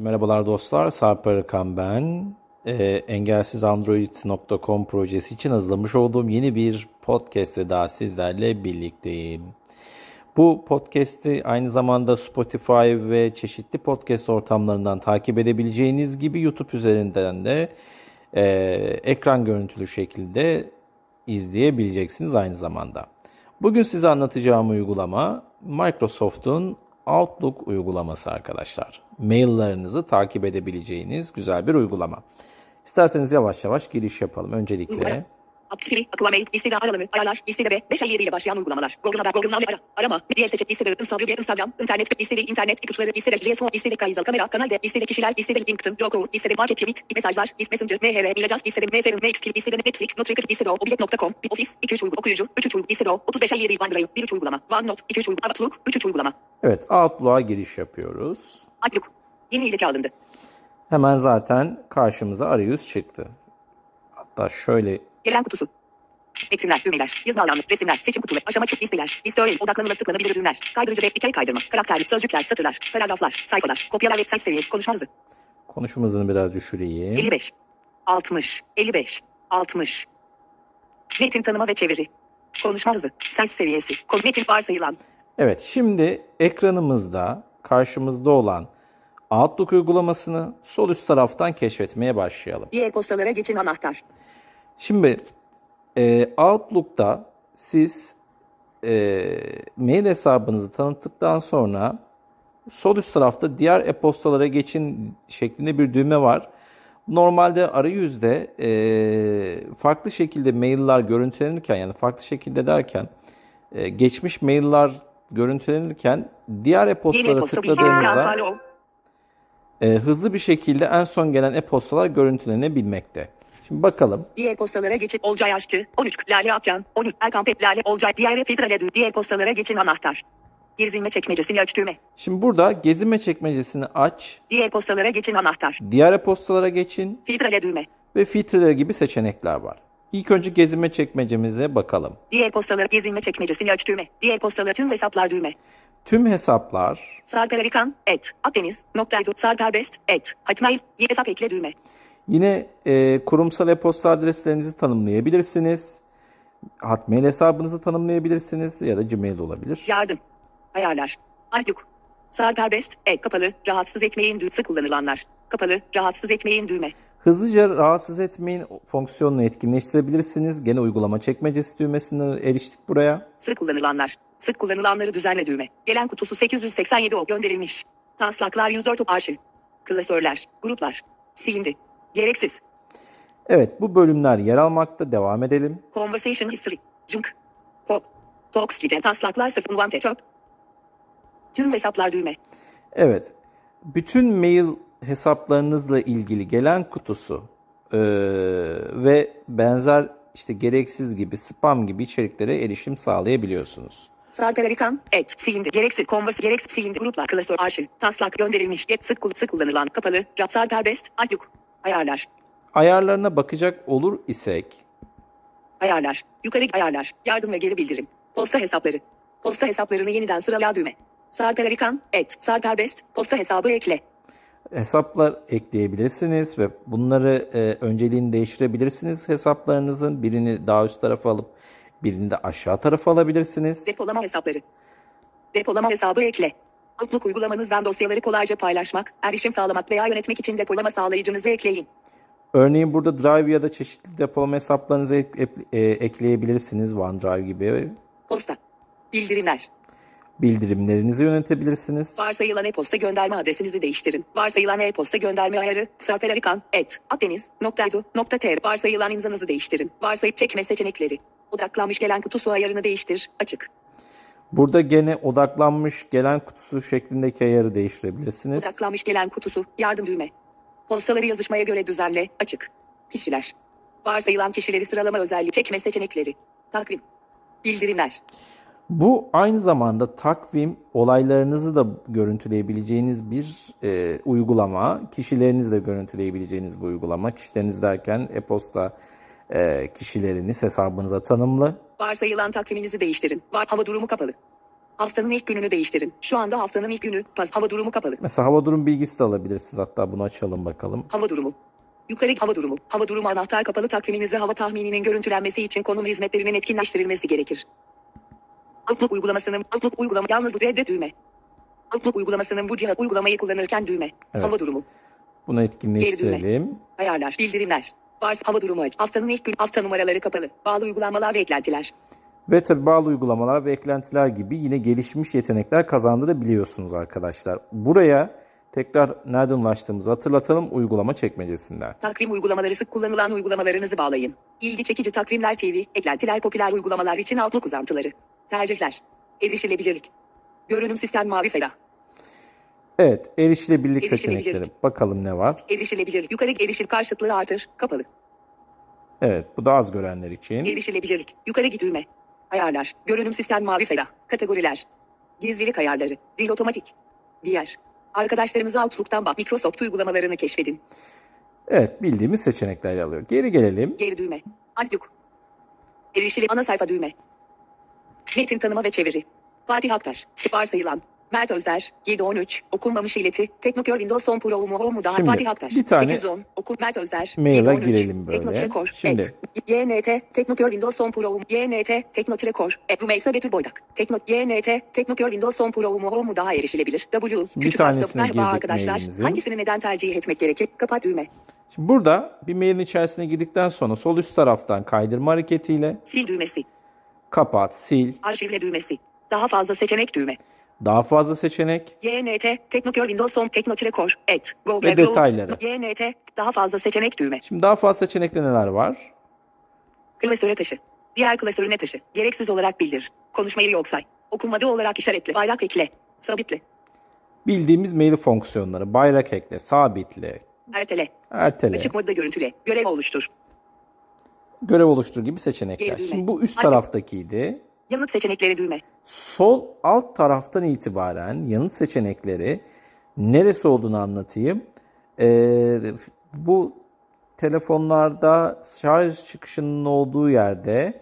Merhabalar dostlar, Sarp Arıkan ben. Ee, engelsizandroid.com projesi için hazırlamış olduğum yeni bir podcast'te daha sizlerle birlikteyim. Bu podcast'i aynı zamanda Spotify ve çeşitli podcast ortamlarından takip edebileceğiniz gibi YouTube üzerinden de e, ekran görüntülü şekilde izleyebileceksiniz aynı zamanda. Bugün size anlatacağım uygulama Microsoft'un Outlook uygulaması arkadaşlar. Maillerinizi takip edebileceğiniz güzel bir uygulama. İsterseniz yavaş yavaş giriş yapalım. Öncelikle Aktifili, akıva mail, listede aralanı, ayarlar, listede B, 5 ile başlayan uygulamalar. Google Haber, Google Now ara, arama, diğer seçenek listede, Instagram, Instagram, internet, listede, internet, ipuçları, listede, GSO, listede, kayıtsal kamera, kanal D, listede kişiler, listede, LinkedIn, logo, listede, market, tweet, mesajlar, list messenger, MHR, ilacaz, listede, MSN, MXP, listede, Netflix, Not Record, listede, obilet.com, Office, 2-3 uygu, okuyucu, 3-3 uygu, listede, 35 57 OneDrive, 1-3 uygulama, OneNote, 2-3 uygu, Outlook, 3-3 uygulama. evet Outlook'a giriş yapıyoruz. Outlook, yeni ileti alındı. Hemen zaten karşımıza arayüz çıktı. Hatta şöyle Gelen kutusu. Metinler, düğmeler, yazı alanı, resimler, seçim kutuları, aşama çup listeler, liste öğe, odaklanılır tıklanabilir ürünler, kaydırıcı ve dikey kaydırma, karakter, sözcükler, satırlar, paragraflar, sayfalar, kopyalar ve ses seviyesi, konuşma hızı. konuşma hızını biraz düşüreyim. 55, 60, 55, 60. Metin tanıma ve çeviri. Konuşma hızı, ses seviyesi, metin varsayılan, Evet şimdi ekranımızda karşımızda olan Outlook uygulamasını sol üst taraftan keşfetmeye başlayalım. diğer postalara geçin anahtar. Şimdi e, Outlook'ta siz e, mail hesabınızı tanıttıktan sonra sol üst tarafta diğer e-postalara geçin şeklinde bir düğme var. Normalde arayüzde e, farklı şekilde mailler görüntülenirken yani farklı şekilde derken e, geçmiş mailler görüntülenirken diğer e-postalara e-posta bildirimsi tıkladığınızda e, hızlı bir şekilde en son gelen e-postalar görüntülenebilmekte. Şimdi bakalım. Diğer postalara geçin. Olcay Aşçı, 13, Lale Akcan, 13, Erkan Pet, Lale, Olcay, diğer filtrele dü, diğer postalara geçin anahtar. Gezinme çekmecesini aç düğme. Şimdi burada gezinme çekmecesini aç, Diğer postalara geçin anahtar. diğer e-postalara geçin Filtrele düğme. ve filtreler gibi seçenekler var. İlk önce gezinme çekmecemize bakalım. Diğer postalara gezinme çekmecesini aç düğme. Diğer postalara tüm hesaplar düğme. Tüm hesaplar, Sarper Arikan, et, Akdeniz, nokta Sarperbest, et, Hotmail, yeni hesap ekle düğme. Yine e, kurumsal e-posta adreslerinizi tanımlayabilirsiniz. Hotmail hesabınızı tanımlayabilirsiniz ya da Gmail olabilir. Yardım. Ayarlar. Outlook. Sarperbest, et, kapalı, rahatsız etmeyin düğmesi kullanılanlar. Kapalı, rahatsız etmeyin düğme. Hızlıca rahatsız etmeyin fonksiyonunu etkinleştirebilirsiniz. Gene uygulama çekmecesi düğmesine eriştik buraya. Sık kullanılanlar. Sık kullanılanları düzenle düğme. Gelen kutusu 887 o gönderilmiş. Taslaklar 104 arşiv. Klasörler, gruplar. Silindi. Gereksiz. Evet bu bölümler yer almakta. Devam edelim. Conversation history. Junk. Pop. Talks lice. Taslaklar sıfır unwanted çöp. Tüm hesaplar düğme. Evet. Bütün mail hesaplarınızla ilgili gelen kutusu eee, ve benzer işte gereksiz gibi spam gibi içeriklere erişim sağlayabiliyorsunuz. Sarper Arikan, et, silindi. Gereksiz, konvers, gereksiz, silindi. Gruplar, klasör, arşiv. Taslak, gönderilmiş. Get, sık, sık kullanılan, kapalı. Rat, Sarperbest, Outlook. Ayarlar. Ayarlarına bakacak olur isek Ayarlar. Yukarı ayarlar. Yardım ve geri bildirim. Posta hesapları. Posta hesaplarını yeniden sırala düğme. Sarper Arikan, et, Sarperbest, posta hesabı ekle. hesaplar ekleyebilirsiniz ve bunları e, önceliğini değiştirebilirsiniz hesaplarınızın. Birini daha üst tarafa alıp birini de aşağı tarafa alabilirsiniz. Depolama hesapları. Depolama hesabı ekle. Outlook uygulamanızdan dosyaları kolayca paylaşmak, erişim sağlamak veya yönetmek için depolama sağlayıcınızı ekleyin. Örneğin burada Drive ya da çeşitli depolama hesaplarınızı ek- ek- e, ekleyebilirsiniz OneDrive gibi. Posta. Bildirimler. Bildirimlerinizi yönetebilirsiniz. Varsayılan e-posta gönderme adresinizi değiştirin. Varsayılan e-posta gönderme ayarı sarperarikan et akdeniz.edu.tr Varsayılan imzanızı değiştirin. Varsayıp çekme seçenekleri. Odaklanmış gelen kutusu ayarını değiştir. Açık. Burada gene odaklanmış gelen kutusu şeklindeki ayarı değiştirebilirsiniz. Odaklanmış gelen kutusu. Yardım düğme. Postaları yazışmaya göre düzenle. Açık. Kişiler. Varsayılan kişileri sıralama özelliği. Çekme seçenekleri. Takvim. Bildirimler. Bu aynı zamanda takvim olaylarınızı da görüntüleyebileceğiniz bir e, uygulama. Kişilerinizi de görüntüleyebileceğiniz bir uygulama. Kişileriniz derken e-posta e, kişileriniz hesabınıza tanımlı. Varsayılan takviminizi değiştirin. Var hava durumu kapalı. Haftanın ilk gününü değiştirin. Şu anda haftanın ilk günü. Pas. Hava durumu kapalı. Mesela hava durum bilgisi de alabilirsiniz. Hatta bunu açalım bakalım. Hava durumu. Yukarı hava durumu. Hava durumu anahtar kapalı takviminizde hava tahmininin görüntülenmesi için konum hizmetlerinin etkinleştirilmesi gerekir. Outlook uygulamasının Outlook uygulama yalnız reddet düğme. Outlook uygulamasının bu cihaz uygulamayı kullanırken düğme. Evet. Hava durumu. Bunu etkinleştirelim. Ayarlar. Bildirimler. Vars hava durumu aç. Haftanın ilk gün hafta numaraları kapalı. Bağlı uygulamalar ve eklentiler. Ve tabi bağlı uygulamalar ve eklentiler gibi yine gelişmiş yetenekler kazandırabiliyorsunuz arkadaşlar. Buraya tekrar nereden ulaştığımızı hatırlatalım uygulama çekmecesinden. Takvim uygulamaları sık kullanılan uygulamalarınızı bağlayın. İlgi çekici takvimler TV, eklentiler popüler uygulamalar için Outlook uzantıları. Tercihler. Erişilebilirlik. Görünüm sistem mavi ferah. Evet erişilebilirlik Erişilebilirlik. seçenekleri. Bakalım ne var? Erişilebilirlik. Yukarı erişil karşıtlığı artır. Kapalı. Evet bu da az görenler için. Erişilebilirlik. Yukarı git düğme. Ayarlar. Görünüm sistem mavi ferah. Kategoriler. Gizlilik ayarları. Dil otomatik. Diğer. Arkadaşlarımıza Outlook'tan bak. Microsoft uygulamalarını keşfedin. Evet bildiğimiz seçenekler alıyor. Geri gelelim. Geri düğme. Outlook. Erişili ana sayfa düğme. Metin tanıma ve çeviri. Fatih Aktaş. Varsayılan. Mert Özer. 713. Okunmamış ileti. Teknokör Windows 10 Pro mu o mu daha Fatih Aktaş. bir tane 810. Oku Mert Özer. mail'e 713. girelim böyle. Teknotrekor. Şimdi- Et. YNT. Teknokör Windows 10 Pro mu? YNT. Teknotrekor. Et. Rumeysa Betül Boydak. Tekno YNT. Teknokör Windows 10 Pro mu o mu daha erişilebilir. W. Bir Küçük tanesine Merhaba arkadaşlar. mailimizin. Hangisini neden tercih etmek gerekir? Kapat düğme. Şimdi burada bir mailin içerisine girdikten sonra sol üst taraftan kaydırma hareketiyle Sil düğmesi. kapat, sil, Arşivle düğmesi. Daha fazla seçenek düğme. Daha fazla seçenek, YNT, Teknokör Windows 10 Teknotrekor, et, Google Ve detayları. YNT, daha fazla seçenek düğme. Şimdi daha fazla seçenekte neler var? Klasöre taşı. Diğer klasörüne taşı. Gereksiz olarak bildir. Konuşmayı yok say. Okunmadığı olarak işaretle. Bayrak ekle. Sabitle. Bildiğimiz mail fonksiyonları. Bayrak ekle, sabitle, Ertele. ertele, Açık modda görüntüle. Görev oluştur. görev oluştur gibi seçenekler. Geri düğme. Şimdi bu üst taraftakiydi. Yanıt seçenekleri düğme. Sol alt taraftan itibaren yanıt seçenekleri neresi olduğunu anlatayım. Ee, bu telefonlarda şarj çıkışının olduğu yerde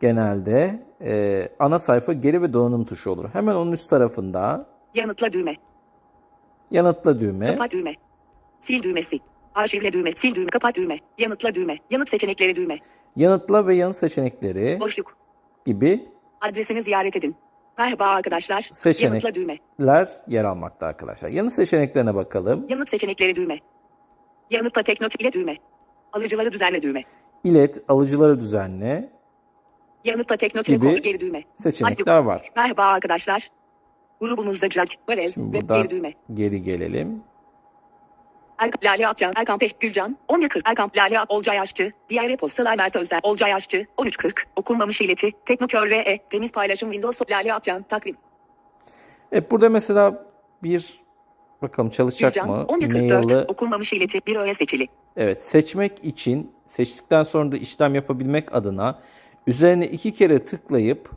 genelde e, ana sayfa geri ve donanım tuşu olur. Hemen onun üst tarafında Yanıtla düğme. yanıtla düğme. Kapat düğme. Sil düğmesi. Arşivle düğme. Sil düğme. Kapat düğme. Yanıtla düğme. Yanıt seçenekleri düğme. Yanıtla ve yanıt seçenekleri Boşluk. gibi Adresini ziyaret edin. Merhaba arkadaşlar. Yanıtla düğme. yer almakta arkadaşlar. Yanıt seçeneklerine bakalım. Yanıt seçenekleri düğme. Yanıtla teknot ile düğme. Alıcıları düzenle düğme. İlet, alıcıları düzenle Yanıtla teknot ile kod geri düğme. seçenekler var. Merhaba arkadaşlar. Grubumuzda Jack, Şimdi ve geri düğme. geri gelelim. Erkan, Lale Akcan, Erkan Pek, Gülcan, 11.40, Erkan, Lale Ak, Olcay Aşçı, diğer e-postalar Mert Özel, Olcay Aşçı, 13.40, okunmamış ileti, Teknokör RE, temiz paylaşım Windows, Lale Akcan, takvim, Evet burada mesela bir bakalım çalışacak Gülcan, mı? 11.44, Mail'i okunmamış ileti, bir öğe seçili. evet seçmek için seçtikten sonra da işlem yapabilmek adına üzerine iki kere tıklayıp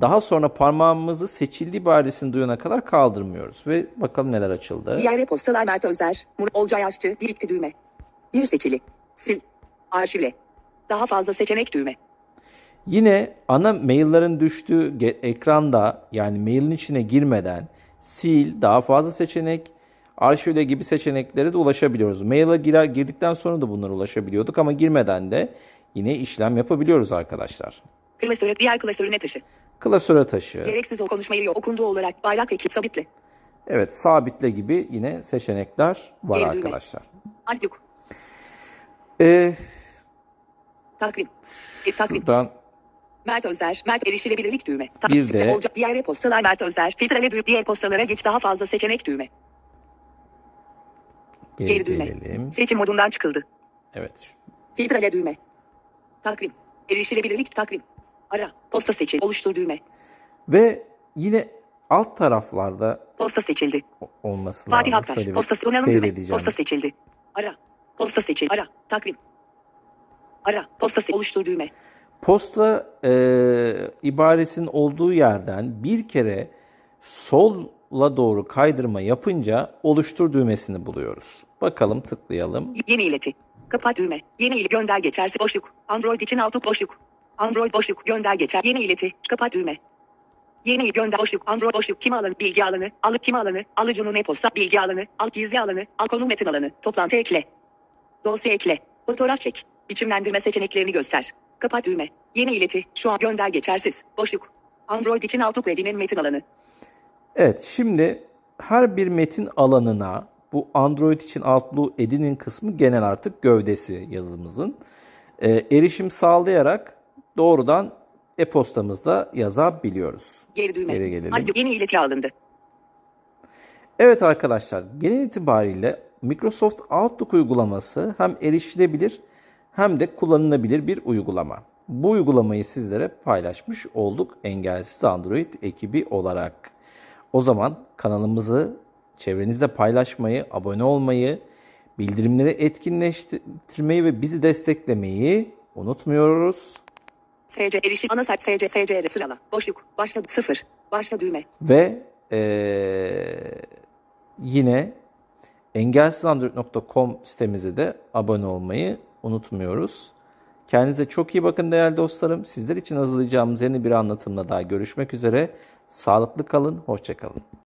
daha sonra parmağımızı seçildi ibaresini duyana kadar kaldırmıyoruz ve bakalım neler açıldı. Diğer e-postalar Mert Özer, Mur, Olcay Aşçı, birikti düğme. Bir seçili, sil, arşivle. Daha fazla seçenek düğme. Yine ana maillerin düştüğü ekranda yani mailin içine girmeden sil, daha fazla seçenek, arşivle gibi seçeneklere de ulaşabiliyoruz. Mail'e girer, girdikten sonra da bunlara ulaşabiliyorduk ama girmeden de yine işlem yapabiliyoruz arkadaşlar. Klasöre, diğer klasörüne taşı. Klasöre taşı, Gereksiz o konuşmayı. Okunduğu olarak bayrak ekli sabitle. evet sabitle gibi yine seçenekler var Geri arkadaşlar. Outlook. Ee, Takvim. E, takvim. buradan Mert Özer. Mert erişilebilirlik düğme. Bir de- olacak diğer e-postalar Mert Özer. Filtrele düğme. Diğer postalara geç daha fazla seçenek düğme. geri, Geri düğme. gelelim. Seçim modundan çıkıldı. Evet. Filtrele düğme. Takvim. Erişilebilirlik takvim. Ara. Posta seçil. Oluştur düğme. Ve yine alt taraflarda Posta seçildi. olması Fatih lazım. Aktaş. Postası donanım teyit düğme. edeceğim. Posta seçildi. Ara. Posta seçil. Ara. Takvim. Ara. Posta oluştur düğme. Posta e, ibaresinin olduğu yerden bir kere sola doğru kaydırma yapınca oluştur düğmesini buluyoruz. Bakalım tıklayalım. Yeni ileti. Kapat düğme. Yeni ileti gönder geçerse boşluk. Android için Outlook boşluk. Android boşluk gönder geçer. Yeni ileti. Kapat düğme. Yeni gönder boşluk. Android boşluk. Kim alanı? Bilgi alanı. Alık kim alanı? Alıcının e-posta. Bilgi alanı. Al gizli alanı. Al konu metin alanı. Toplantı ekle. Dosya ekle. Fotoğraf çek. Biçimlendirme seçeneklerini göster. Kapat düğme. Yeni ileti. Şu an gönder geçersiz. Boşluk. Android için Outlook Ready'nin metin alanı. Evet şimdi her bir metin alanına bu Android için Outlook edinin kısmı genel artık gövdesi yazımızın. Ee, erişim sağlayarak doğrudan e-postamızda yazabiliyoruz. Geri düğme. Geri gelelim. Hadi yeni ileti alındı. Evet arkadaşlar genel itibariyle Microsoft Outlook uygulaması hem erişilebilir hem de kullanılabilir bir uygulama. Bu uygulamayı sizlere paylaşmış olduk Engelsiz Android ekibi olarak. O zaman kanalımızı çevrenizde paylaşmayı, abone olmayı, bildirimleri etkinleştirmeyi ve bizi desteklemeyi unutmuyoruz. SC erişim ana sayfa SC SCR sırala. Boşluk. Başla sıfır. Başla düğme. Ve eee, yine engelsizandroid.com sitemize de abone olmayı unutmuyoruz. Kendinize çok iyi bakın değerli dostlarım. Sizler için hazırlayacağımız yeni bir anlatımla daha görüşmek üzere. Sağlıklı kalın, hoşçakalın.